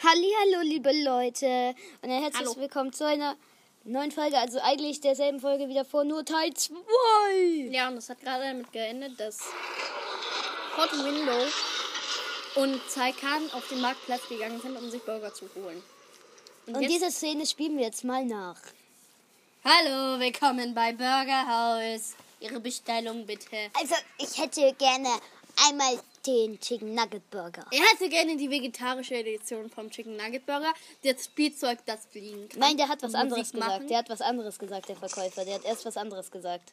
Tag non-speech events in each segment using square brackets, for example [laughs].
Hallo, liebe Leute und ein herzlich Hallo. willkommen zu einer neuen Folge, also eigentlich derselben Folge wieder vor, nur Teil 2. Ja, und das hat gerade damit geendet, dass Hot Window und Zaikan auf den Marktplatz gegangen sind, um sich Burger zu holen. Und, Und diese Szene spielen wir jetzt mal nach. Hallo, willkommen bei Burger House. Ihre Bestellung bitte. Also, ich hätte gerne einmal den Chicken Nugget Burger. Er hätte gerne die vegetarische Edition vom Chicken Nugget Burger. Das Spielzeug, das fliegen kann. Nein, der hat was anderes Musik gesagt. machen. Der hat was anderes gesagt, der Verkäufer. Der hat erst was anderes gesagt.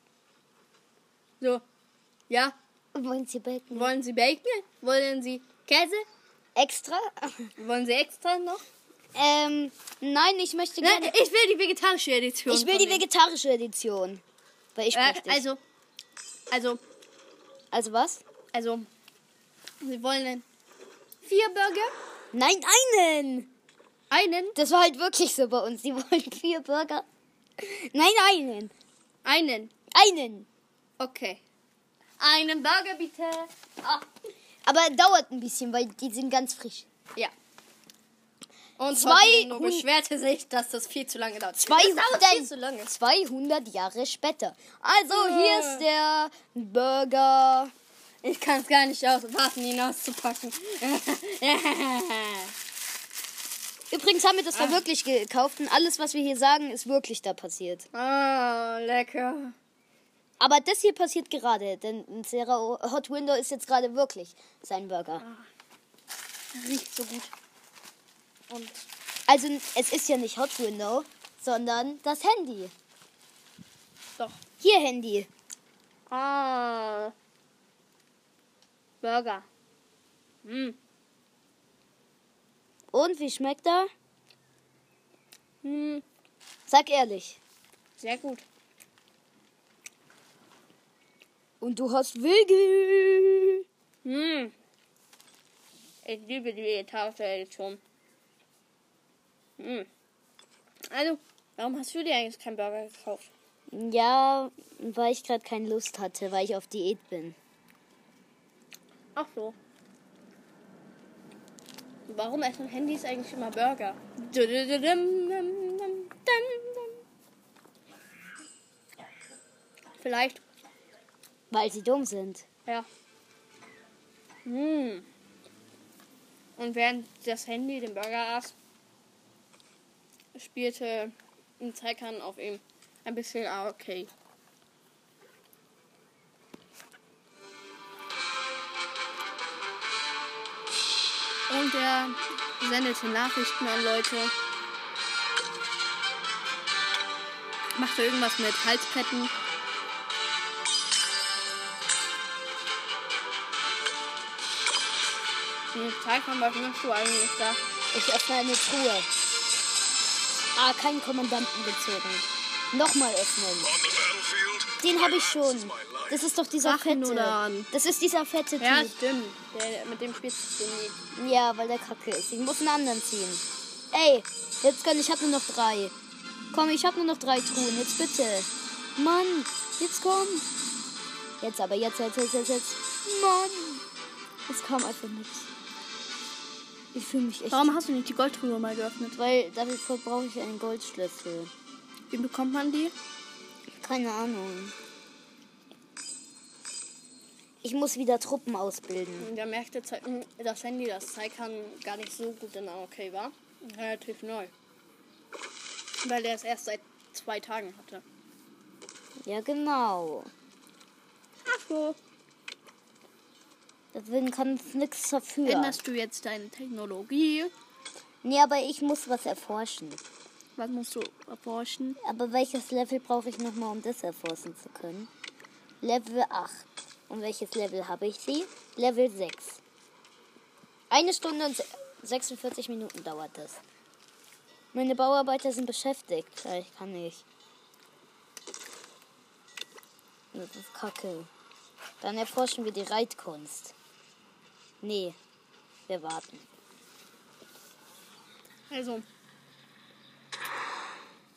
So. Ja, Wollen Sie Bacon? wollen Sie Bacon? Wollen Sie Käse? Extra? [laughs] Wollen Sie extra noch? ähm, nein, ich möchte Nein, gerne. ich will die vegetarische Edition. Ich will die vegetarische Edition. Weil ich Äh, also, also, also was? also, wir wollen vier Burger, Nein, einen! einen, Das war halt wirklich so bei uns. Die [laughs] wollten vier Burger. Nein, einen. einen, Einen. okay. Einen Burger bitte. Ah, Aber dauert ein bisschen, weil die sind ganz frisch. ja. Und Zwei nur beschwerte sich, dass das viel zu lange dauert. Zwei, das dauert viel zu lange. 200 Jahre später. Also, hier ist der Burger. Ich kann es gar nicht auswarten, ihn auszupacken. [laughs] Übrigens haben wir das da wirklich gekauft und alles, was wir hier sagen, ist wirklich da passiert. ah, lecker. Aber das hier passiert gerade, denn Sarah Hot Window ist jetzt gerade wirklich sein Burger. Riecht so gut. Und Also, es ist ja nicht Hot Window, sondern das Handy. doch. Hier, Handy. Ah. Burger. Mm. Und wie schmeckt er? Mm. Sag ehrlich. Sehr gut. Und du hast Wege. Mm. Ich liebe die vegetarische Edition. Mm. Also, warum hast du dir eigentlich keinen Burger gekauft? Ja, weil ich gerade keine Lust hatte, weil ich auf Diät bin. Ach so. Warum essen Handys eigentlich immer Burger? Vielleicht, Weil sie dumm sind. ja. Hm. Und während das Handy den Burger aß, spielte ein Zeikan auf ihm ein bisschen Arcade. Und er sendete Nachrichten an Leute. Machte irgendwas mit Halsketten. Hm, Zeikan, was machst du eigentlich da? Ich öffne eine Truhe. Ah, keinen Kommandanten gezogen. Nochmal öffnen. Den habe ich schon. Das ist doch dieser Ach, nur fette. Das ist dieser fette Ja, Typ. stimmt. Der, mit dem spielst du nie. Ja, weil der kacke ist. Ich muss einen anderen ziehen. Ey, jetzt kann ich habe nur noch drei. Komm, ich habe nur noch drei Truhen. Jetzt bitte. Mann, jetzt komm. Jetzt aber, jetzt, jetzt, jetzt, jetzt, jetzt. Mann. Es kam einfach nichts. Ich fühle mich echt. Warum hast du nicht die Goldtruhe mal geöffnet? Weil dafür brauche ich einen Goldschlüssel. Wie bekommt man die? Keine Ahnung. Ich muss wieder Truppen ausbilden. Und Da merkte das Handy, das Zeikan gar nicht so gut in AOK war. Relativ neu. Weil er es erst seit zwei Tagen hatte. Ja, genau. Ach so. Deswegen kann es nichts dafür. Änderst du jetzt deine Technologie? Nee, aber ich muss was erforschen. Was musst du erforschen? Aber welches Level brauche ich nochmal, um das erforschen zu können? Level 8. Und welches Level habe ich sie? Level 6. Eine Stunde und se- 46 Minuten dauert das. Meine Bauarbeiter sind beschäftigt. Ich kann nicht. Das ist kacke. Dann erforschen wir die Reitkunst. Nee, wir warten. Also.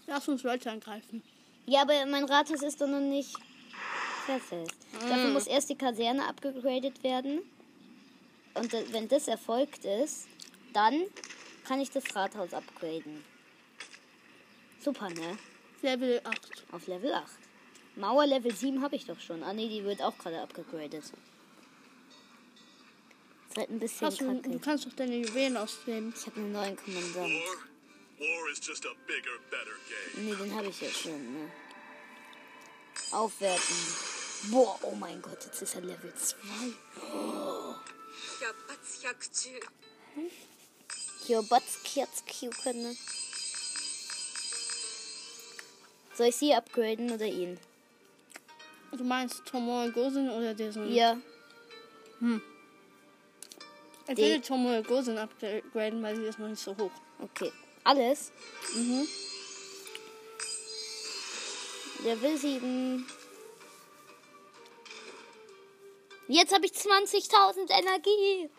Lass uns Leute angreifen. Ja, aber mein Rathaus ist doch noch nicht fertig. Dafür muss erst die Kaserne abgegradet werden. Und wenn das erfolgt ist, dann kann ich das Rathaus upgraden. Super, ne? Level 8. Auf Level 8. Mauer Level 7 habe ich doch schon. Ah ne, die wird auch gerade abgegradet. Ist halt ein bisschen du, du kannst doch deine Juwelen ausnehmen. Ich habe einen neuen Kommandant. Nee, den habe ich ja schon, ne? Aufwerten. Boah, oh mein Gott, jetzt ist er Level 2. Oh. Soll ich sie upgraden oder ihn? Du meinst Tomoe Gosen oder diesen? Ja. Hm. Ich würde Tomoe Gosen upgraden, weil sie ist noch nicht so hoch. Okay. Alles? Mhm. Level 7. Jetzt habe ich 20.000 Energie.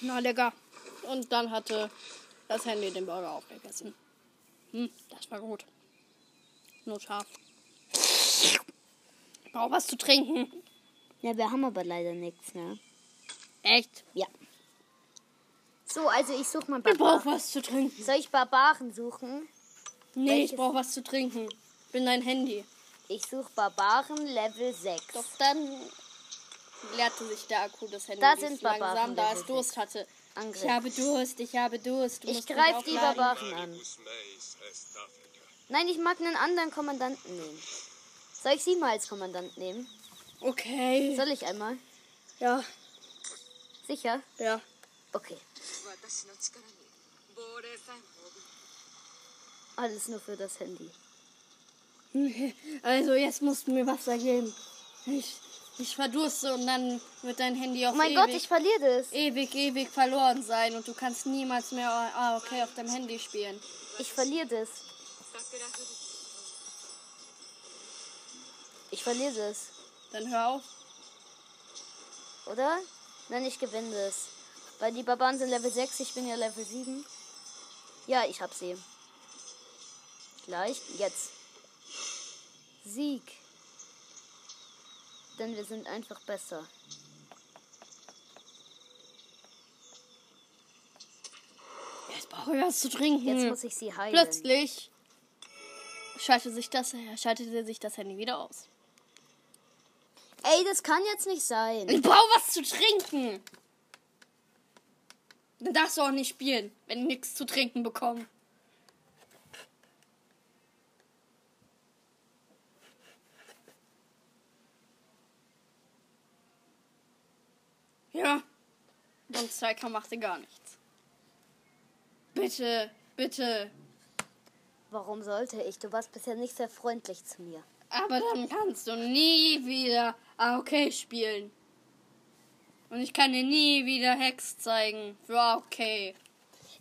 Na, lecker. Und dann hatte das Handy den Burger aufgegessen. Hm, das war gut. Nur scharf. Ich brauche was zu trinken. Ja, wir haben aber leider nichts, ne? Echt? Ja. So, also ich suche mal Ich brauche Barbaren. was zu trinken. Soll ich Barbaren suchen? Nee, Welches? ich brauche was zu trinken. Bin dein Handy. Ich suche Barbaren Level 6. Doch dann leerte sich der Akku des Handys Da sind langsam, Barbaren, da es Durst hatte. Angriff. Ich habe Durst, ich habe Durst. Du Ich greife die. Barbaren an. Nein, ich mag einen anderen Kommandanten nehmen. Soll ich sie mal als Kommandant nehmen? Okay. Soll ich einmal? Ja, Sicher? ja. Okay. Alles nur für das Handy. [laughs] Also jetzt musst du mir Wasser geben. Ich, ich verdurste und dann wird dein Handy auf oh mein ewig, Gott, ich verliere das. Ewig, ewig verloren sein und du kannst niemals mehr ah, okay, auf deinem Handy spielen. Ich verliere das. Ich verliere das. Dann hör auf. Oder? Nein, ich gewinne das. Weil die Barbaren sind Level 6, ich bin ja Level 7. Ja, ich hab sie. Gleich, jetzt. Sieg. Denn wir sind einfach besser. Jetzt brauche ich was zu trinken. Jetzt muss ich sie heilen. Plötzlich schaltet sich das, schaltete sich das Handy wieder aus. Ey, das kann jetzt nicht sein. Ich brauche was zu trinken. Dann darfst du auch nicht spielen, wenn ich nichts zu trinken bekomme. Ja. Und Striker machte gar nichts. Bitte, bitte. Warum sollte ich? Du warst bisher nicht sehr freundlich zu mir. Aber dann kannst du nie wieder AOK spielen. Und ich kann dir nie wieder Hacks zeigen für AOK.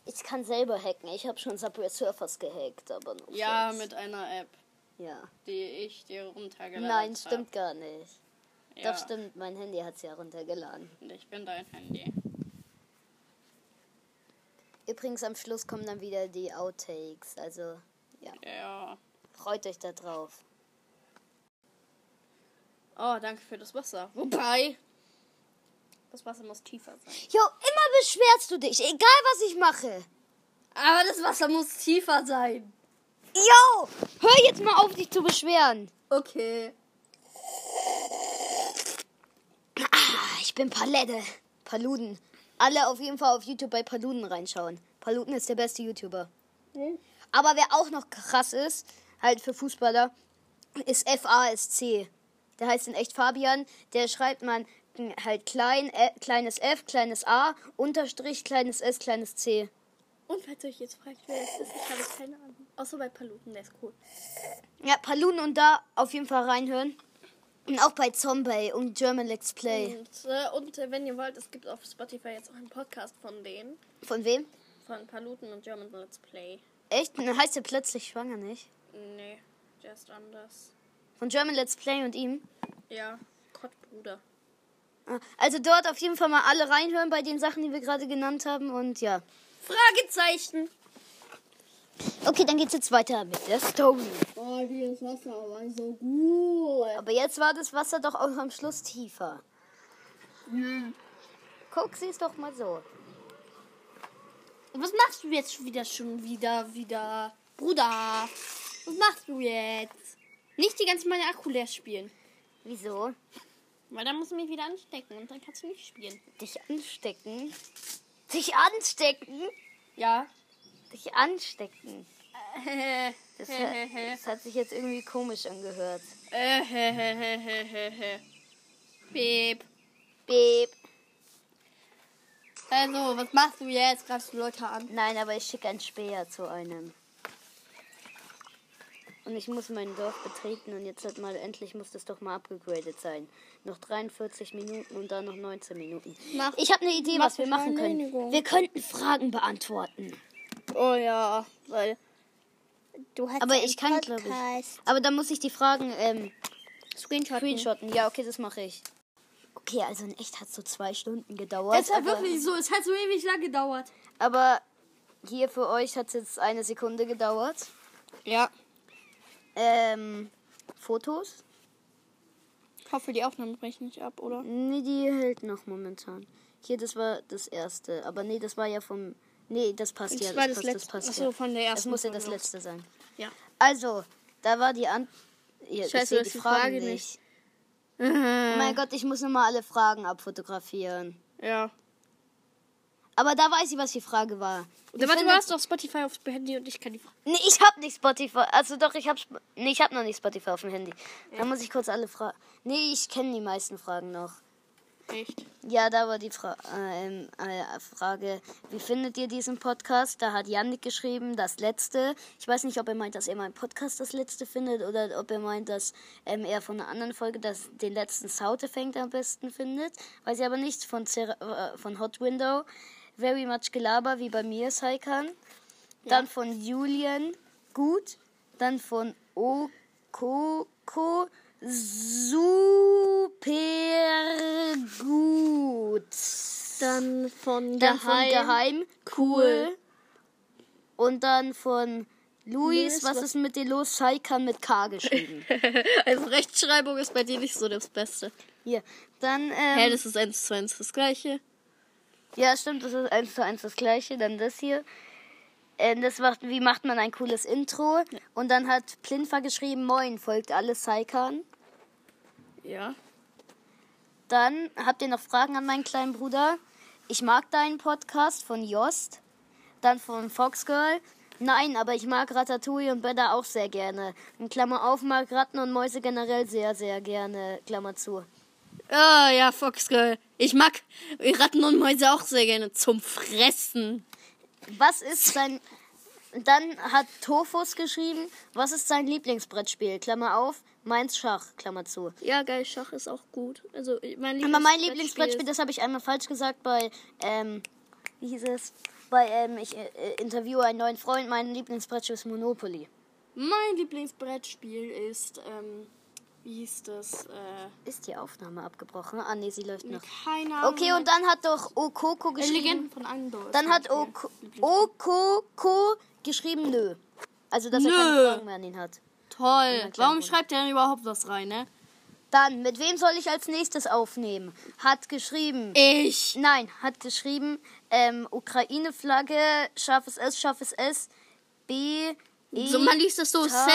Ich kann selber hacken. Ich habe schon Subway Surfers gehackt, aber nur Ja, kurz. mit einer App, Ja. die ich dir runtergeladen Nein, habe. stimmt gar nicht. Ja. Doch stimmt, mein Handy hat's ja runtergeladen. Und ich bin dein Handy. Übrigens am Schluss kommen dann wieder die Outtakes. Also, ja, Ja. freut euch da drauf. Oh, danke für das Wasser. Wobei, das Wasser muss tiefer sein. Jo, immer beschwerst du dich, egal was ich mache. Aber das Wasser muss tiefer sein. Jo, hör jetzt mal auf, dich zu beschweren. Okay. Ah, ich bin Palette. Paluden. Alle auf jeden Fall auf YouTube bei Paluden reinschauen. Paluden ist der beste YouTuber. Aber wer auch noch krass ist, halt für Fußballer, ist FASC. Der heißt in echt Fabian. Der schreibt man halt klein, äh, kleines F, kleines A, Unterstrich, kleines S, kleines C. Und falls ihr euch jetzt fragt, wer es ist, ich habe keine Ahnung. Außer bei Paluten, der ist cool. Ja, Paluden und da auf jeden Fall reinhören. Und auch bei Zombie und German Let's Play. Und, äh, und äh, wenn ihr wollt, es gibt auf Spotify jetzt auch einen Podcast von denen. Von wem? Von Paluten und German Let's Play. Echt? Dann heißt er plötzlich schwanger, nicht? Nee, der ist anders. Von German Let's Play und ihm. Ja, Kottbruder. Also dort auf jeden Fall mal alle reinhören bei den Sachen, die wir gerade genannt haben. Und ja. Fragezeichen! Okay, dann geht's jetzt weiter mit der Story. Oh, dieses Wasser war so gut. Aber jetzt war das Wasser doch auch am Schluss tiefer. Guck, sieh's doch mal so. Was machst du jetzt wieder schon wieder, wieder? Bruder, was machst du jetzt? Nicht die ganze meine Akku leer spielen. Wieso? Weil dann musst du mich wieder anstecken und dann kannst du nicht spielen. Dich anstecken? Dich anstecken? Ja. Dich anstecken. Äh, Das, hat, das hat sich jetzt irgendwie komisch angehört. Beep. Beep. Also, was machst du jetzt? Greifst du Leute an? Nein, aber ich schicke einen Späher zu einem. Und ich muss mein Dorf betreten und jetzt hat mal endlich muss das doch mal abgegradet sein. Noch 43 Minuten und dann noch 19 Minuten. Mach- ich habe eine Idee, was wir machen können. Wir könnten Fragen beantworten. Oh ja, weil du hast Aber ich kann, glaube ich. Aber dann muss ich die Fragen ähm, Screenshotten. screenshotten. Ja, okay, das mache ich. Okay, also in echt hat es so zwei Stunden gedauert. Es hat wirklich so, es hat so ewig lang gedauert. aber hier für euch hat es jetzt eine Sekunde gedauert. Ja. Ähm, Fotos? Ich hoffe, die Aufnahme bricht nicht ab, oder? Nee, die hält noch momentan. Hier, das war das erste. Aber nee, das war ja vom. Nee, das passt Das ja. war Das, das passt, das letzte. passt Achso, ja. von der Das ersten muss ja das letzte sein. Ja. Also, da war die An. Ja, ich Scheiße, du die Fragen Frage nicht. nicht. Oh mein Gott, ich muss nochmal alle Fragen abfotografieren. Ja. Aber da weiß ich, was die Frage war. Wie Warte, du hast doch Spotify aufs Handy und ich kann die Frage. Nee, ich hab nicht Spotify. Also doch, ich hab. Sp- Nee, ich hab noch nicht Spotify auf dem Handy. Da muss ich kurz alle Fragen. Nee, ich kenne die meisten Fragen noch. Echt? Ja, da war die Fra ähm, äh, Frage, wie findet ihr diesen Podcast? Da hat Yannick geschrieben, das letzte. Ich weiß nicht, ob er meint, dass er meinen Podcast das letzte findet oder ob er meint, dass ähm, er von einer anderen Folge das, den letzten Soundeffekt am besten findet. Weiß ich aber nicht. Von, Cer äh, von Hot Window. Very much Gelaber, wie bei mir, Saikan. Dann von Julian, gut. Dann von Okoko, super gut. Dann von Dann von Geheim, cool. Und dann von Luis, was was- ist mit dir los? Saikan mit K geschrieben. [laughs] Also Rechtschreibung ist bei dir nicht so das Beste. Hier. Dann, ähm, das ist eins zu eins das gleiche. Ja, stimmt, das ist eins zu eins das gleiche. Dann das hier. Ähm, das macht, wie macht man ein cooles Intro? Und dann hat Plinfa geschrieben, moin, folgt alles Saikan. Ja. Dann habt ihr noch Fragen an meinen kleinen Bruder. Ich mag deinen Podcast von Jost. Dann von Foxgirl. Nein, aber ich mag Ratatouille und Better auch sehr gerne. In Klammer auf, mag Ratten und Mäuse generell sehr, sehr gerne. Klammer zu. Ah, ja, Foxgirl. Ich mag Ratten und Mäuse auch sehr gerne zum Fressen. Was ist sein. Dann hat Tofus geschrieben, was ist sein Lieblingsbrettspiel? Klammer auf, meins Schach, Klammer zu. Ja, geil, Schach ist auch gut. Also, mein Aber mein Lieblingsbrettspiel, das habe ich einmal falsch gesagt bei, ähm, wie hieß es? Bei, ähm, ich äh, interviewe einen neuen Freund. Mein Lieblingsbrettspiel ist Monopoly. Mein Lieblingsbrettspiel ist, ähm, wie hieß das? Äh, Ist die Aufnahme abgebrochen? Ah, nee, sie läuft noch. keine Ahnung. Okay, und dann hat doch Okoko äh, geschrieben. Legenden von Andor. Dann hat. Oko- Okoko geschrieben, nö. Also, dass er Nö. keine Fragen mehr an ihn hat. Toll. Warum Bruder. schreibt er denn überhaupt was rein, ne? Dann, mit wem soll ich als nächstes aufnehmen? Hat geschrieben. Ich. Nein, hat geschrieben, ähm, Ukraine-Flagge, scharfes S, scharfes S, B, So, man liest das so. Ta-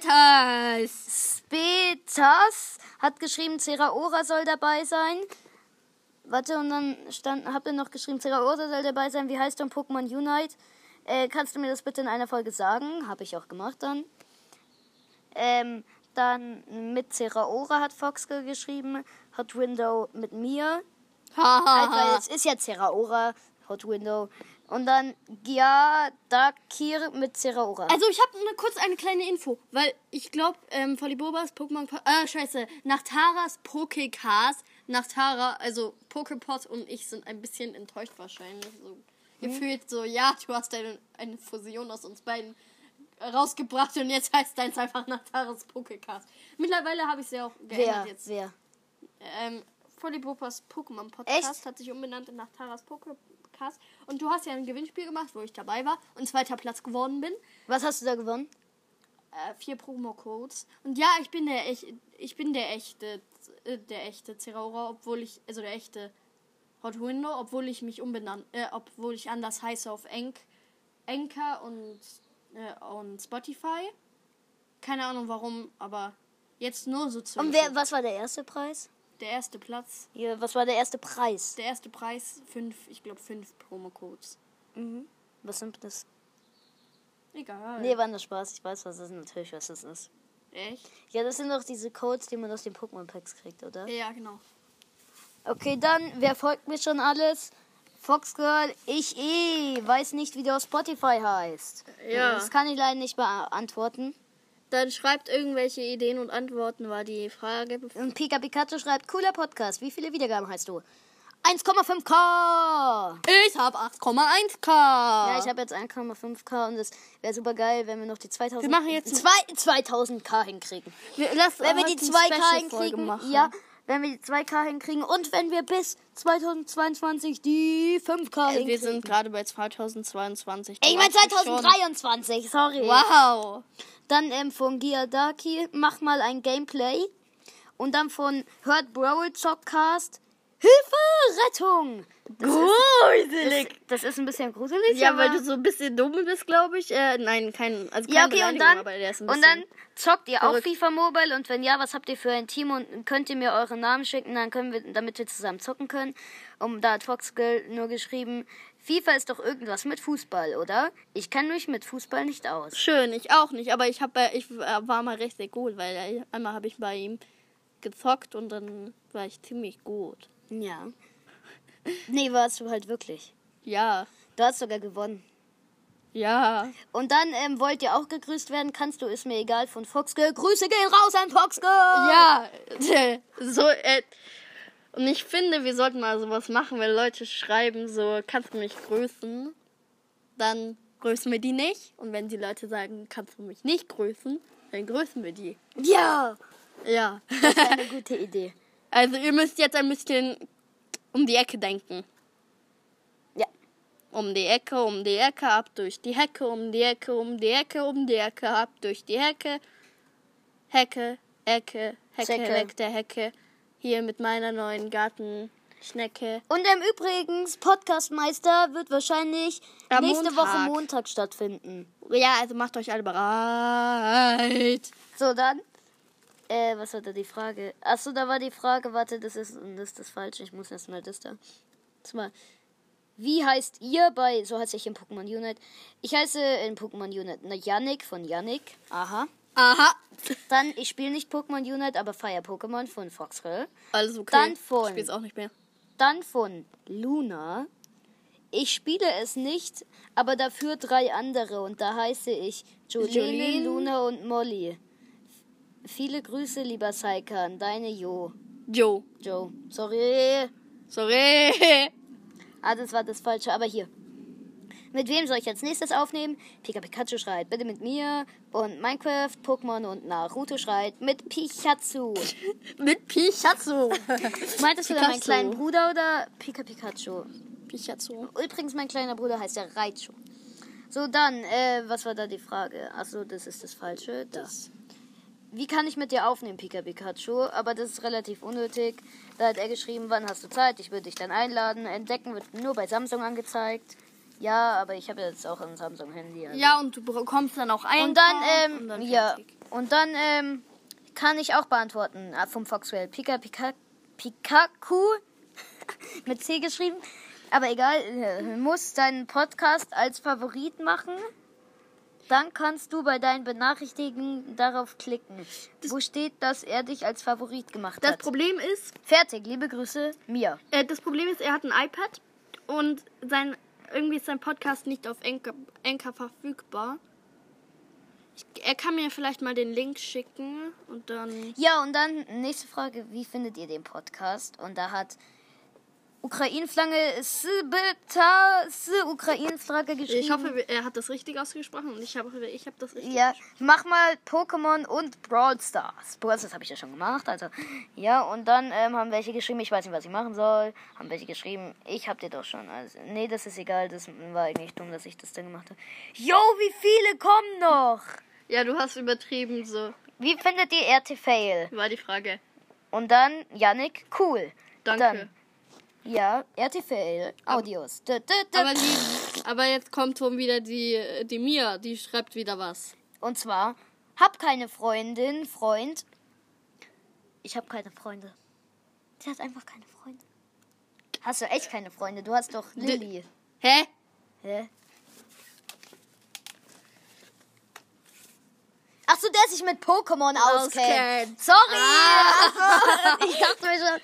Setas. Spetas, hat geschrieben, Zeraora soll dabei sein. Warte, und dann stand, habt ihr noch geschrieben, Zeraora soll dabei sein, wie heißt denn Pokémon Unite? Äh, kannst du mir das bitte in einer Folge sagen? Habe ich auch gemacht dann. Ähm, dann mit Zeraora hat Foxgirl geschrieben, Hot Window mit mir. Weil Haha. es ist ja Zeraora, Hot Window. Und dann Giadakir mit Zeraora. Also ich habe eine, kurz eine kleine Info, weil ich glaube, ähm, Volibobas Pokémon... Äh, scheiße. Nach Taras Pokécast, nach Tara, also Poképod und ich sind ein bisschen enttäuscht wahrscheinlich. So gefühlt so, ja, du hast eine, eine Fusion aus uns beiden rausgebracht und jetzt heißt deins einfach nach Taras Pokécast. Mittlerweile habe ich ja auch geändert wer? jetzt. Wer? Ähm, Volibobas Pokémon Podcast Echt? hat sich umbenannt in nach Taras Pokécast. Und du hast ja ein Gewinnspiel gemacht, wo ich dabei war und zweiter Platz geworden bin. Was hast du da gewonnen? Äh, vier Promo-Codes. Und ja, ich bin der echt, ich bin der echte, äh, der echte Zeraora, obwohl ich, also der echte Hot Window, obwohl ich mich umbenannt, äh, obwohl ich anders heiße auf Enk, Anchor und, äh, und Spotify. Keine Ahnung warum, aber jetzt nur so zu. Und wer, was war der erste Preis? Der erste Platz, Hier, was war der erste Preis? der erste Preis, fünf, ich glaube fünf Promo-Codes. Was sind das? Egal. Nee, war nur Spaß. Ich weiß, was das ist. Natürlich, was das ist. Echt? Ja, das sind doch diese Codes, die man aus den Pokémon-Packs kriegt, oder? Ja, genau. Okay, dann, wer folgt mir schon alles? Foxgirl, ich eh, weiß nicht, wie der auf Spotify heißt. Ja. Das kann ich leider nicht beantworten. Dann schreibt irgendwelche Ideen und Antworten, war die Frage. Und Pika Pikachu schreibt, cooler Podcast. Wie viele Wiedergaben hast du? 1,5k! Ich habe 8,1k. Ja, ich habe jetzt 1,5k und es wäre super geil, wenn wir noch die 2000 Wir machen jetzt- zwei, 2000k hinkriegen. Wir, lass Wenn wir die eine 2k Special-Folge hinkriegen, machen. ja, wenn wir die 2k hinkriegen und wenn wir bis 2022 die 5k Äh, Wir hinkriegen. sind gerade bei 2022. Ey, ich mein Du weißt es schon. 2023, sorry. Wow. Dann ähm, von Giadaki, mach mal ein Gameplay. Und dann von Hört Brawl Talkcast, Hilfe, Rettung. Das Gruselig. ist, das ist ein bisschen gruselig, Ja, aber... weil du so ein bisschen dumm bist, glaube ich. Äh, nein, kein, also Ja, okay, und dann, aber der ist ein und dann zockt ihr auch verrückt. FIFA Mobile und wenn ja, was habt ihr für ein Team und könnt ihr mir euren Namen schicken, dann können wir, damit wir zusammen zocken können. Und da hat Foxgirl nur geschrieben, FIFA ist doch irgendwas mit Fußball, oder? Ich kenne mich mit Fußball nicht aus. Schön, ich auch nicht, aber ich habe, ich äh, war mal richtig gut, weil äh, einmal habe ich bei ihm gezockt und dann war ich ziemlich gut. Ja. Nee, warst du halt wirklich. Ja, Du hast sogar gewonnen. ja. Und dann ähm, wollt ihr auch gegrüßt werden, kannst du, ist mir egal, von Foxgirl. Grüße gehen raus an Foxgirl! Ja, [laughs] so, äh, und ich finde, wir sollten mal sowas machen, wenn Leute schreiben, so, kannst du mich grüßen? Dann grüßen wir die nicht. Und wenn die Leute sagen, kannst du mich nicht grüßen, dann grüßen wir die. Ja! Ja. Das ist eine gute [laughs] Idee. Also ihr müsst jetzt ein bisschen um die Ecke denken. Ja. Um die Ecke, um die Ecke, ab durch die Hecke, um die Ecke, um die Ecke, um die Ecke, ab durch die Hecke. Hecke, Ecke, Hecke, Zecke. weg der Hecke. Hier mit meiner neuen Gartenschnecke. Und ähm, übrigens, Podcastmeister wird wahrscheinlich Am nächste Montag. Woche Montag stattfinden. Ja, also macht euch alle bereit. So, dann. Äh, was war da die Frage? Achso, da war die Frage, warte, das ist, das ist das Falsche. Ich muss erst mal das da. Das mal. Wie heißt ihr bei, so heiße ich in Pokémon Unite. Ich heiße in Pokémon Unite na, Yannick von Yannick. Aha. Aha. [laughs] Dann, ich spiele nicht Pokémon Unite, aber feier Pokémon von Foxgirl. Alles okay. Dann von- Ich spiel's auch nicht mehr. Dann von Luna. Ich spiele es nicht, aber dafür drei andere und da heiße ich Jolene, Jolene. Luna und Molly. Viele Grüße, lieber Saikan, deine Jo. Joe. Joe. Sorry. Sorry. Ah, das war das Falsche, aber hier. Mit wem soll ich als nächstes aufnehmen? Pika Pikachu schreit bitte mit mir und Minecraft, Pokémon und Naruto schreit mit Pikachu. [laughs] Mit Pichazu. [laughs] Meintest du da meinen kleinen Bruder oder Pika Pikachu? Pichazu. Übrigens, mein kleiner Bruder heißt ja Raichu. So, dann, äh, was war da die Frage? Achso, das ist das Falsche. Das. Wie kann ich mit dir aufnehmen, Pika Pikachu? Aber das ist relativ unnötig. Da hat er geschrieben, wann hast du Zeit? Ich würde dich dann einladen. Entdecken wird nur bei Samsung angezeigt. Ja, aber ich habe jetzt auch ein Samsung-Handy. Also. Ja, und du bekommst dann auch ein. Und dann, ähm, und dann ja. Und dann, ähm, kann ich auch beantworten äh, vom Foxwell. Pika Pika Pikaku [laughs] mit C geschrieben. Aber egal, äh, muss deinen Podcast als Favorit machen. Dann kannst du bei deinen Benachrichtigungen darauf klicken, wo steht, dass er dich als Favorit gemacht Das hat. Problem ist, Fertig, liebe Grüße, Mia. äh, das Problem ist, er hat ein iPad und sein irgendwie ist sein Podcast nicht auf Anchor, Anchor verfügbar. Ich, er kann mir vielleicht mal den Link schicken und dann. Ja, und dann nächste Frage, wie findet ihr den Podcast? Und da hat Ukraine-Flagge Sbeta Ukraine-Flagge geschrieben. Ich hoffe, er hat das richtig ausgesprochen und ich habe ich hab das richtig. Ja, mach mal Pokémon und Brawl Stars. Brawl Stars habe ich ja schon gemacht, also ja. Und dann ähm, haben welche geschrieben, ich weiß nicht, was ich machen soll. Haben welche geschrieben, ich hab dir doch schon. Also, nee, das ist egal, das war eigentlich dumm, dass ich das dann gemacht habe. Jo, wie viele kommen noch? Ja, du hast übertrieben, so Wie findet ihr RT Fail? war die Frage. Und dann Yannick, cool. Danke. Dann Ja, RTL Audios. Dü. Aber, die, aber jetzt kommt schon wieder die, die Mia, die schreibt wieder was. Und zwar, hab keine Freundin, Freund. Ich hab keine Freunde. Sie hat einfach keine Freunde. Hast du echt keine Freunde? Du hast doch Lilly. Hä? Hä? Ach so, der sich mit Pokémon auskennt. Auskennt. Sorry. Ah. Ich dachte mir schon.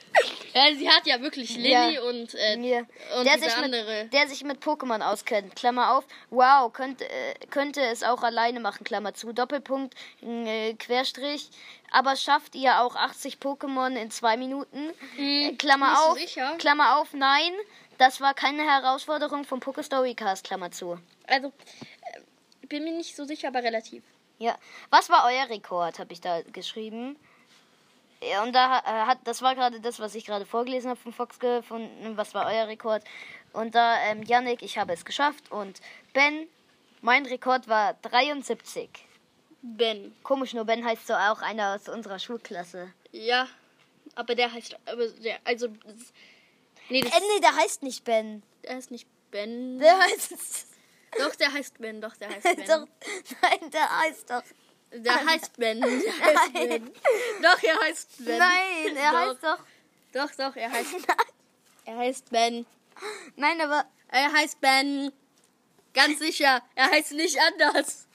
Ja, sie hat ja wirklich Lilly Ja. und, äh, Mir. und der, sich andere. mit, der sich mit Pokémon auskennt. Klammer auf. Wow, könnte, äh, könnte es auch alleine machen. Klammer zu. Doppelpunkt, äh, Querstrich. Aber schafft ihr auch 80 Pokémon in zwei Minuten? Äh, Klammer auf. sicher? Klammer auf, nein. Das war keine Herausforderung vom Pokestorycast. Klammer zu. Also, äh, bin mir nicht so sicher, aber relativ. Ja. Was war euer Rekord, habe ich da geschrieben. Ja, und da äh, hat, das war gerade das, was ich gerade vorgelesen habe von Fox gefunden. Was war euer Rekord? Und da, ähm, Yannick, ich habe es geschafft. Und Ben, mein Rekord war 73. Ben. Komisch, nur Ben heißt so auch einer aus unserer Schulklasse. Ja, aber der heißt, aber der, also, das, nee, das, Äh, nee, der heißt nicht Ben. der heißt nicht Ben. Der heißt. Doch, der heißt Ben, doch, der heißt [laughs] Ben. doch, nein, der heißt doch. Der heißt Ben. Der [laughs] heißt Ben. Doch, er heißt Ben. Nein, er doch. heißt doch. Doch, doch, er heißt. [laughs] Er heißt Ben. Nein, aber. Er heißt Ben. Ganz sicher. Er heißt nicht anders.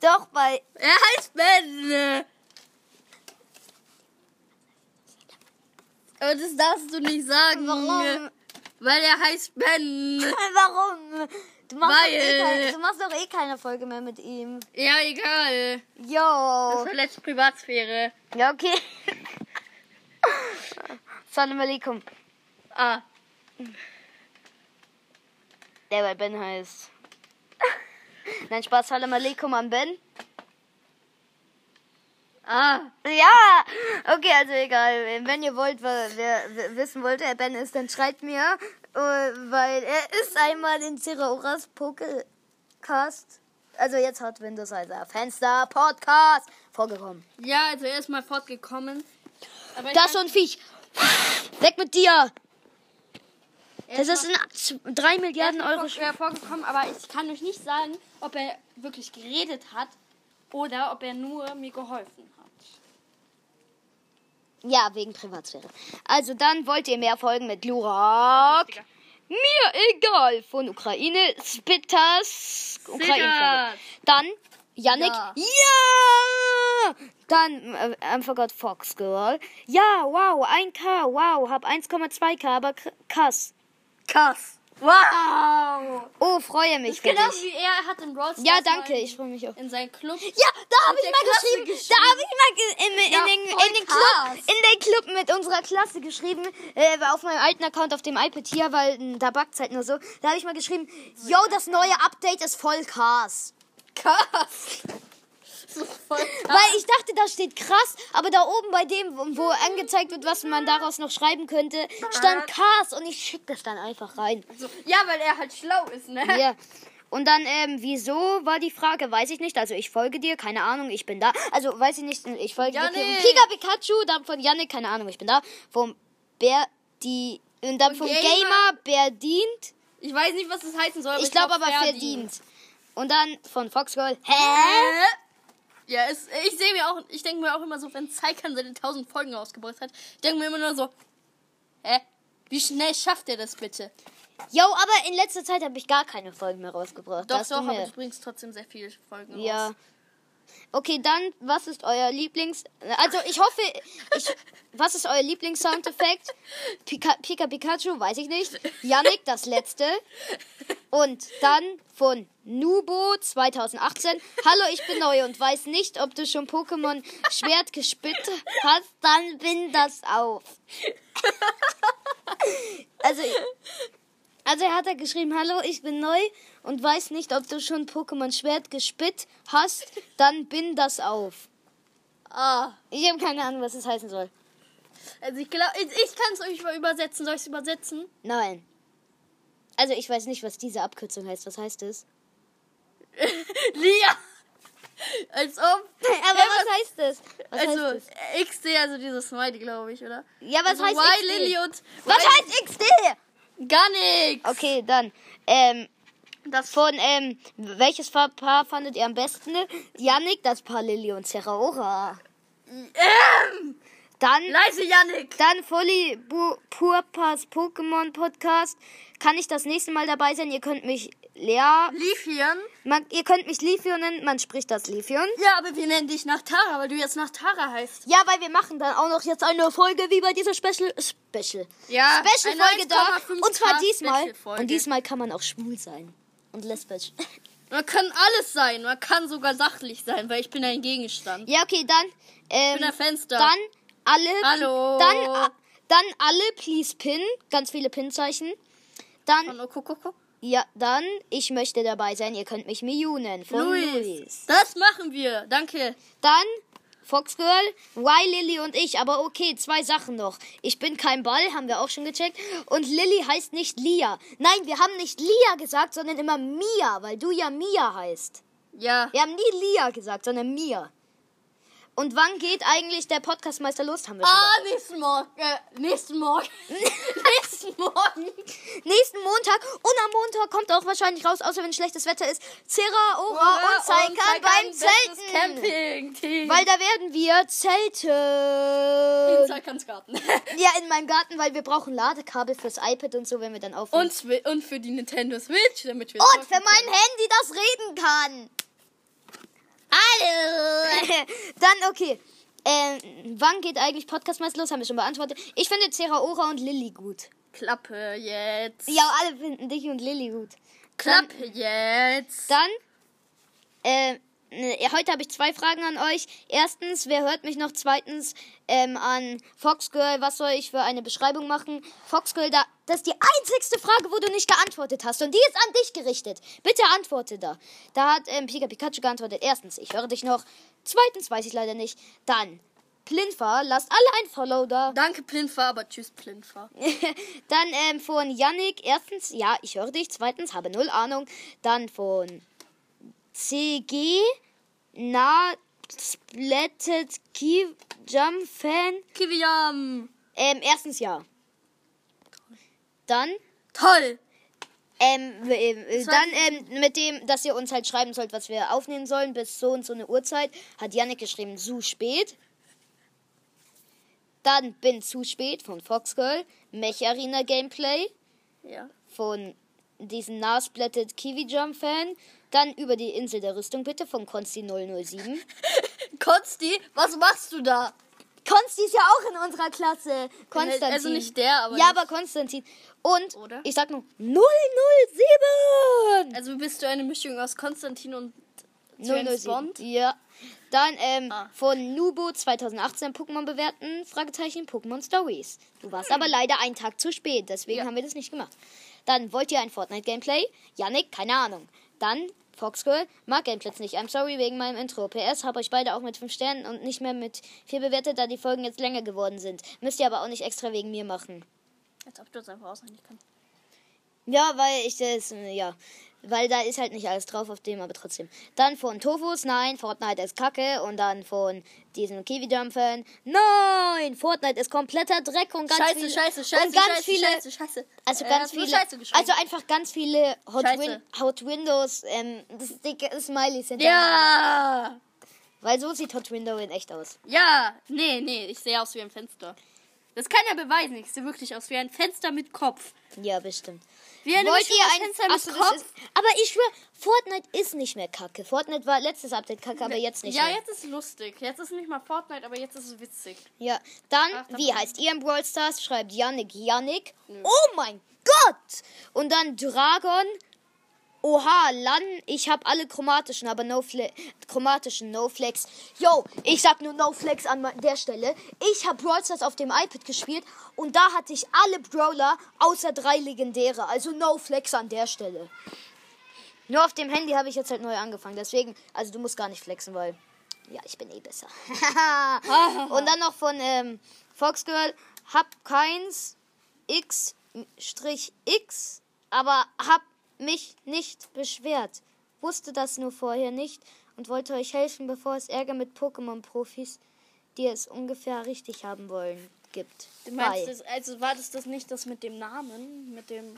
Doch, bei. Er heißt Ben. Aber das darfst du nicht sagen. Warum? Weil er heißt Ben. Warum? Du machst, doch eh Weil- keine, du machst doch eh keine Folge mehr mit ihm. Ja, egal. Yo. Das verletzt Privatsphäre. Ja, okay. [laughs] Salam alaikum. Ah. Der bei Ben heißt. [laughs] Nein, Spaß. Salam alaikum an Ben. Ah. Ja, okay, also egal. Wenn ihr wollt, wer, wer, wissen wollt, wer Ben ist, dann schreibt mir, weil er ist einmal in Zeraoras Pokécast, also jetzt hat Windows also Fenster Podcast vorgekommen. Ja, also er ist mal fortgekommen. Aber Das ist so ein Viech. Weg mit dir. er Das ist ein z- 3 Milliarden er Euro. ist vor- vorgekommen, aber ich kann euch nicht sagen, ob er wirklich geredet hat oder ob er nur mir geholfen hat. Ja, wegen Privatsphäre. Also dann wollt ihr mehr Folgen mit Lurak. Mir egal. Von Ukraine. Spitters. Ukraine. Dann Yannick. Ja. Ja. Dann äh, I forgot Fox Girl. Ja, wow, 1K. Wow, hab 1,2K, aber k- krass. Krass. Wow. Oh, freue mich für Genau dich. wie er hat in Brawl Stars Ja, danke, in- ich freue mich auch. In seinem Club. Ja, da habe ich mal geschrieben. geschrieben. Da habe ich mal in, in, Ja, den, voll in, den. Club, in den Club mit unserer Klasse geschrieben. Äh, auf meinem alten Account auf dem iPad hier, weil mh, da backt halt nur so. Da habe ich mal geschrieben, yo, das neue Update ist voll krass. Krass. So voll. Weil ich dachte, da steht krass, aber da oben bei dem, wo, angezeigt wird, was man daraus noch schreiben könnte, stand krass und ich schicke das dann einfach rein. So, ja, weil er halt schlau ist, ne? Ja. Und dann, ähm, wieso war die Frage, weiß ich nicht. Also ich folge dir, keine Ahnung, ich bin da. Also weiß ich nicht, ich folge dir. Yannick! Pika Pikachu, dann von Yannick, keine Ahnung, ich bin da. Vom Bär, die, und dann Von vom Gamer. Gamer, Berdient. Ich weiß nicht, was das heißen soll. Aber Ich glaube glaub, aber verdient. Und dann von Foxgirl, hä? Hä? Ja, es, ich sehe mir auch, ich denke mir auch immer so, wenn Zeikan seine 1000 Folgen rausgebracht hat, ich denke mir immer nur so, hä? Wie schnell schafft er das bitte? Jo, aber in letzter Zeit habe ich gar keine Folgen mehr rausgebracht. Doch, doch, aber du bringst trotzdem sehr viele Folgen Ja. raus. Okay, dann, was ist euer Lieblings... Also, ich hoffe, ich, was ist euer Lieblings-Soundeffekt? Pika, Pika Pikachu, weiß ich nicht. Yannick, das letzte. Und dann von Nubo 2018. Hallo, ich bin neu und weiß nicht, ob du schon Pokémon Schwert gespitzt hast. Dann bin das auf. Also, also er hat da geschrieben, hallo, ich bin neu und weiß nicht, ob du schon Pokémon Schwert gespitzt hast, dann bin das auf. Ah, Ich habe keine Ahnung, was das heißen soll. also ich glaube, ich, ich kann es euch mal übersetzen. Soll ich es übersetzen? Nein. Also ich weiß nicht, was diese Abkürzung heißt. Was heißt es? [laughs] Lia! Als ob. Aber was heißt das? Was Also heißt das? XD, also dieses Smiley, glaube ich, oder? Ja, was also heißt Y, XD? Lilly und. Was heißt XD? Gar nichts. Okay, dann. Ähm, Das von, ähm, welches Paar fandet ihr am besten? Yannick, das Paar Lilly und Zeraora. Ähm, Dann, leise Yannick. dann Folly Bu Purpas Pokémon Podcast. Kann ich das nächste Mal dabei sein? Ihr könnt mich Lea, Liefern. Man, ihr könnt mich Lifion nennen, man spricht das Lifion. Ja, aber wir nennen dich nach Tara, weil du jetzt nach Tara heißt. Ja, weil wir machen dann auch noch jetzt eine Folge wie bei dieser Special Special Ja, Special eine Folge da 1,5K und zwar diesmal Special-Folge. und diesmal kann man auch schwul sein und lesbisch. [laughs] Man kann alles sein. Man kann sogar sachlich sein, weil ich bin ein Gegenstand. Ja, okay, dann ähm, Ich bin ein Fenster. dann alle Hallo. dann a- dann alle please pin, ganz viele Pinzeichen. Dann Von Okokoko. Ja, dann ich möchte dabei sein, ihr könnt mich Miu nennen von Luis. Luis. Das machen wir. Danke. Dann Foxgirl, Y Lilly und ich, aber okay, zwei Sachen noch. Ich bin kein Ball, haben wir auch schon gecheckt. Und Lilly heißt nicht Lia. Nein, wir haben nicht Lia gesagt, sondern immer Mia, weil du ja Mia heißt. Ja. Wir haben nie Lia gesagt, sondern Mia. Und wann geht eigentlich der Podcastmeister los? Haben wir schon Ah, nächsten Morgen. Äh, nächsten Morgen. [laughs] [laughs] nächsten Morgen. Nächsten Montag und am Montag kommt auch wahrscheinlich raus, außer wenn schlechtes Wetter ist, Zera, Ora und Saikan beim Zelten. Camping. Weil da werden wir Zelten. Saikans Garten. [laughs] Ja, in meinem Garten, weil wir brauchen Ladekabel fürs iPad und so, wenn wir dann aufnehmen. und, Swi- und für die Nintendo Switch, damit wir Und für mein können. Handy, das reden kann. Hallo. [laughs] Dann, okay. Ähm, wann geht eigentlich Podcast meist los? Haben wir schon beantwortet. Ich finde Zera, Ora und Lilly gut. Klappe jetzt. Ja, alle finden dich und Lilly gut. Klappe jetzt. Dann, äh, ne, heute habe ich zwei Fragen an euch. Erstens, wer hört mich noch? Zweitens, ähm, an Foxgirl, was soll ich für eine Beschreibung machen? Foxgirl, da, das ist die einzigste Frage, wo du nicht geantwortet hast. Und die ist an dich gerichtet. Bitte antworte da. Da hat ähm, Pika Pikachu geantwortet. Erstens, ich höre dich noch. Zweitens, weiß ich leider nicht. Dann, Plinfa, lasst alle ein Follow da. [laughs] Danke, Plinfa, aber tschüss, Plinfa. Dann ähm, von Yannick, erstens, ja, ich höre dich. Zweitens, habe null Ahnung. Dann von CG, na, Splatted Key Jump Fan. Kiwiam. Ähm, erstens, ja. Dann, Toll. ähm, äh, äh, dann ähm, mit dem, dass ihr uns halt schreiben sollt, was wir aufnehmen sollen, bis so und so eine Uhrzeit, hat Yannick geschrieben, zu spät. Dann bin zu spät von Foxgirl, Mech Arena Gameplay. Ja. von diesem Nasplatted Kiwi Jump Fan. Dann über die Insel der Rüstung bitte von Konsti 007. [laughs] Konsti, was machst du da? Konsti ist ja auch in unserer Klasse. Konstantin. Also nicht der, aber Ja, aber Konstantin. Und Oder? ich sag nur 007. Also bist du eine Mischung aus Konstantin und James 007. Bond? Ja. Dann ähm, Ah. von Nubo 2018 Pokémon bewerten, Fragezeichen Pokémon Stories. Du warst aber leider einen Tag zu spät, deswegen Ja. haben wir das nicht gemacht. Dann wollt ihr ein Fortnite-Gameplay? Yannick, keine Ahnung. Dann Foxgirl, mag Gameplays nicht. I'm sorry wegen meinem Intro. PS, hab euch beide auch mit 5 Sternen und nicht mehr mit 4 bewertet, da die Folgen jetzt länger geworden sind. Müsst ihr aber auch nicht extra wegen mir machen. Als ob du es einfach auswendig kannst. Ja, weil ich das, äh, ja, weil da ist halt nicht alles drauf auf dem, aber trotzdem. Dann von Tofus, nein, Fortnite ist kacke. Und dann von diesem Kiwi-Fan, nein, Fortnite ist kompletter Dreck und ganz Scheiße, viele, scheiße, scheiße, und ganz scheiße, viele, scheiße, scheiße. also Äh, ganz du viele, also einfach ganz viele Hot. Win Hot Windows, ähm, das dicke Smileys sind ja, Weil so sieht Hot Window in echt aus. ja, nee, nee, ich sehe aus wie ein Fenster. Das kann ja beweisen, ich sehe wirklich aus wie ein Fenster mit Kopf. Ja, bestimmt. Eine Wollt ihr ein Fenster Achso, Kopf? ist, aber ich schwöre, Fortnite ist nicht mehr kacke. Fortnite war letztes Update kacke, aber jetzt nicht ja, mehr. jetzt ist lustig. Jetzt ist nicht mal Fortnite, aber jetzt ist es witzig. Ja, dann, Ach, wie heißt ihr im Brawl Stars? Schreibt Yannick Yannick. Oh mein Gott! Und dann Dragon. Oha, Lan, ich habe alle chromatischen, aber no Fle chromatischen No Flex. Yo, ich sag nur No Flex an der Stelle. Ich habe Brawl Stars auf dem iPad gespielt und da hatte ich alle Brawler außer drei legendäre, also No Flex an der Stelle. Nur auf dem Handy habe ich jetzt halt neu angefangen, deswegen, also du musst gar nicht flexen, weil ja, ich bin eh besser. [laughs] und dann noch von ähm, Foxgirl, hab keins X-X, aber hab mich nicht beschwert. Wusste das nur vorher nicht und wollte euch helfen, bevor es Ärger mit Pokémon-Profis, die es ungefähr richtig haben wollen, gibt. Du meinst, das, also war das das nicht das mit dem Namen? Mit dem.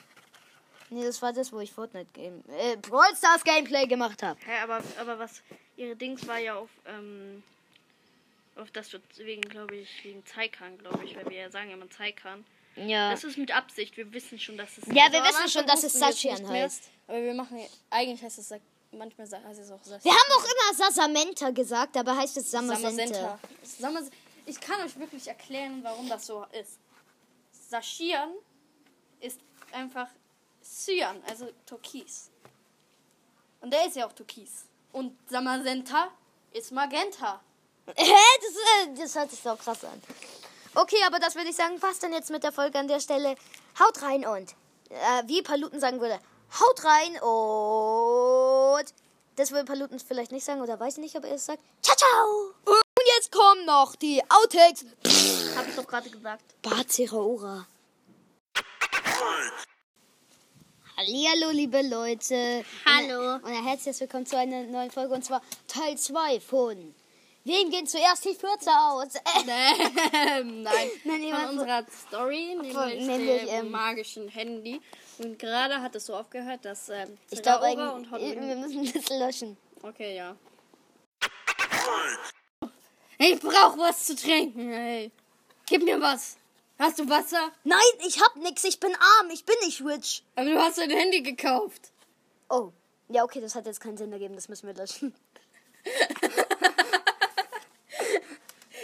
Nee, das war das, wo ich Fortnite Game, äh, Brawl Stars Gameplay gemacht habe. Hä, aber, aber was. Ihre Dings war ja auf, ähm. Auf das wird wegen, glaube ich, wegen Zeikan, glaube ich, weil wir ja sagen immer Zeikan. Ja. Das ist mit Absicht, wir wissen schon, dass es. Ja, wir wissen schon, dass es Sachian mehr, heißt. Aber wir machen. Eigentlich heißt es. Manchmal heißt es auch Sachian. Wir haben auch immer Sasamenta gesagt, aber heißt es Samasenta. Samas ich kann euch wirklich erklären, warum das so ist. Sachian ist einfach Cyan, also Türkis. Und der ist ja auch Türkis. Und Samasenta ist Magenta. Hä? Das, äh, das hört sich so krass an. Okay, aber das würde ich sagen, passt dann jetzt mit der Folge an der Stelle. Haut rein und, äh, wie Paluten sagen würde, haut rein und. Das würde Paluten vielleicht nicht sagen oder weiß ich nicht, ob er es sagt. Ciao, ciao! Und jetzt kommen noch die Outtakes. Hab ich doch gerade gesagt. Baziraora. Hallihallo, liebe Leute. Hallo. Und herzlich willkommen zu einer neuen Folge und zwar Teil 2 von Wen gehen zuerst die Fürze aus? [laughs] Ähm, nein, [laughs] Nein, jemand- von unserer Story, nämlich, nämlich, dem magischen Handy. Und gerade hat es so aufgehört, dass ähm, Ich glaube und Hot wir müssen das löschen. Okay, ja. Ich brauch was zu trinken, ey. Gib mir was. Hast du Wasser? Nein, ich hab nix, ich bin arm, ich bin nicht rich. Aber du hast dein Handy gekauft. Oh, ja, okay, das hat jetzt keinen Sinn ergeben, das müssen wir löschen. [laughs]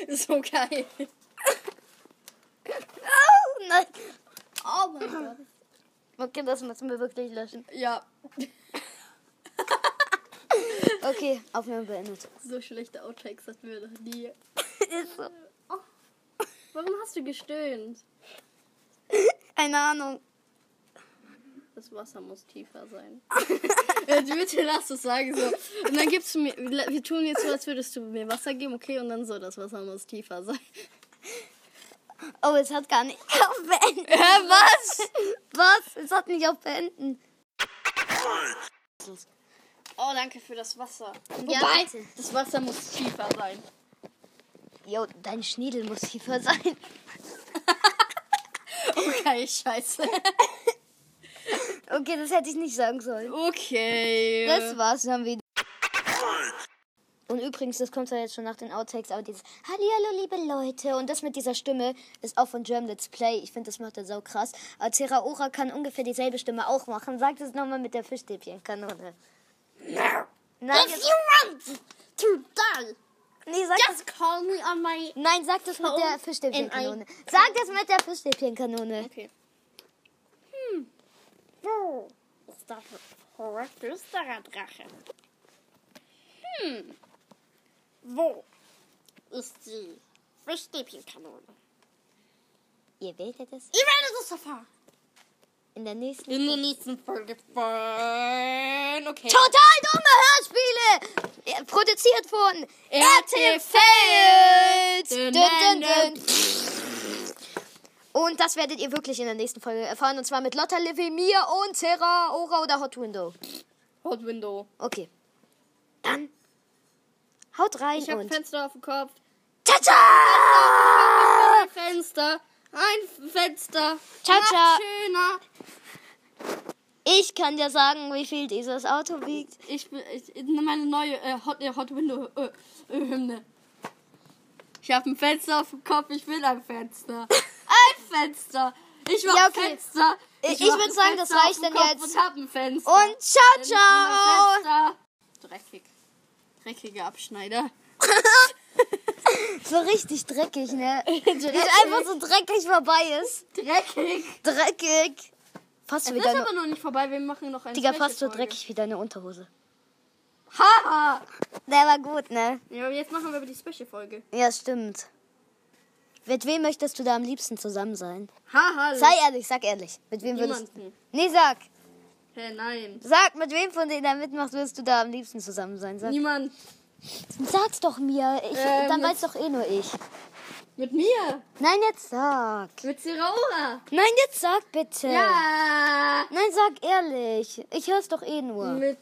[laughs] So geil. Oh, nein. Oh mein Gott. Okay, das müssen wir wirklich löschen. Ja, [laughs] Okay, Aufnahme beendet. so schlechte Outtakes hatten wir noch nie. [laughs] Ist so. Warum hast du gestöhnt? Keine Ahnung. Das Wasser muss tiefer sein. Bitte lass es sagen so. Und dann gibst du mir, wir tun jetzt so, als würdest du mir Wasser geben, okay? Und dann so, das Wasser muss tiefer sein. Oh, es hat gar nicht auf Beenden. Hä, was? Was? Es hat nicht auf Beenden. Oh, danke für das Wasser. Ja, Wobei, bitte. das Wasser muss tiefer sein. Jo, dein Schniedel muss tiefer sein. [laughs] Okay, scheiße. Okay, das hätte ich nicht sagen sollen. Okay. Das war's dann wieder. Und übrigens, das kommt zwar jetzt schon nach den Outtakes, aber dieses Hallihallo, liebe Leute. Und das mit dieser Stimme ist auch von German Let's Play. Ich finde, das macht er sau krass. Aber Teraora kann ungefähr dieselbe Stimme auch machen. Sagt es nochmal mit der Fischstäbchenkanone. Nein, jetzt, to die, nee, sag das, just call me on my... nein, sag das mit der Fischstäbchenkanone. Sag das mit der Fischstäbchenkanone. Okay. Wo ist der flüsterer Drache? Hm. Wo ist die Fischstäbchenkanone? Ihr werdet es Ihr werdet es erfahren. in der nächsten. In der nächsten Folge von... Okay. Total dumme Hörspiele! Produziert von RT Und das werdet ihr wirklich in der nächsten Folge erfahren. Und zwar mit Lotta, Livy, Mia und Terra, Ora oder Hot Window. Hot Window. Okay. Dann haut rein Ich habe und. Fenster auf dem Kopf. Ciao, ciao! Ein Fenster. Ein Fenster. Ciao, ciao. schöner. Ich kann dir sagen, wie viel dieses Auto wiegt. Ich bin ich, meine neue äh, Hot, äh, Hot Window äh, äh, Hymne. Ich habe ein Fenster auf dem Kopf, ich will ein Fenster. [laughs] Fenster. Ich mach Ja, okay. Fenster. Ich- ich würd ein sagen, das Fenster auf reicht dann Kopf jetzt. Und hab ein Fenster. Und ciao, ciao! Dreckig. Dreckiger Abschneider. [laughs] So richtig dreckig, ne? [laughs] Wie es einfach so dreckig vorbei ist. Dreckig. Dreckig. Fast Es wie ist deine, aber noch nicht vorbei, wir machen noch eine Digga, fast so dreckig wie deine Unterhose. Haha. Der war gut, ne? Ja, aber jetzt machen wir aber die Special-Folge. Ja, stimmt. Mit wem möchtest du da am liebsten zusammen sein? Haha. Sei ehrlich, sag ehrlich. Mit wem würdest Niemanden. Nee, sag. Hä, nein. Sag, mit wem von denen da mitmacht, würdest du da am liebsten zusammen sein? Sag. Niemand. Sag's doch mir. Ich, Ähm, dann weiß doch eh nur ich. Mit mir. Nein, jetzt sag. Mit Zeraora. Nein, jetzt sag bitte. Ja. Nein, sag ehrlich. Ich hör's doch eh nur. Mit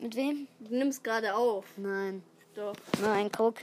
Mit wem? Du nimmst gerade auf. Nein. Doch. Nein, guck.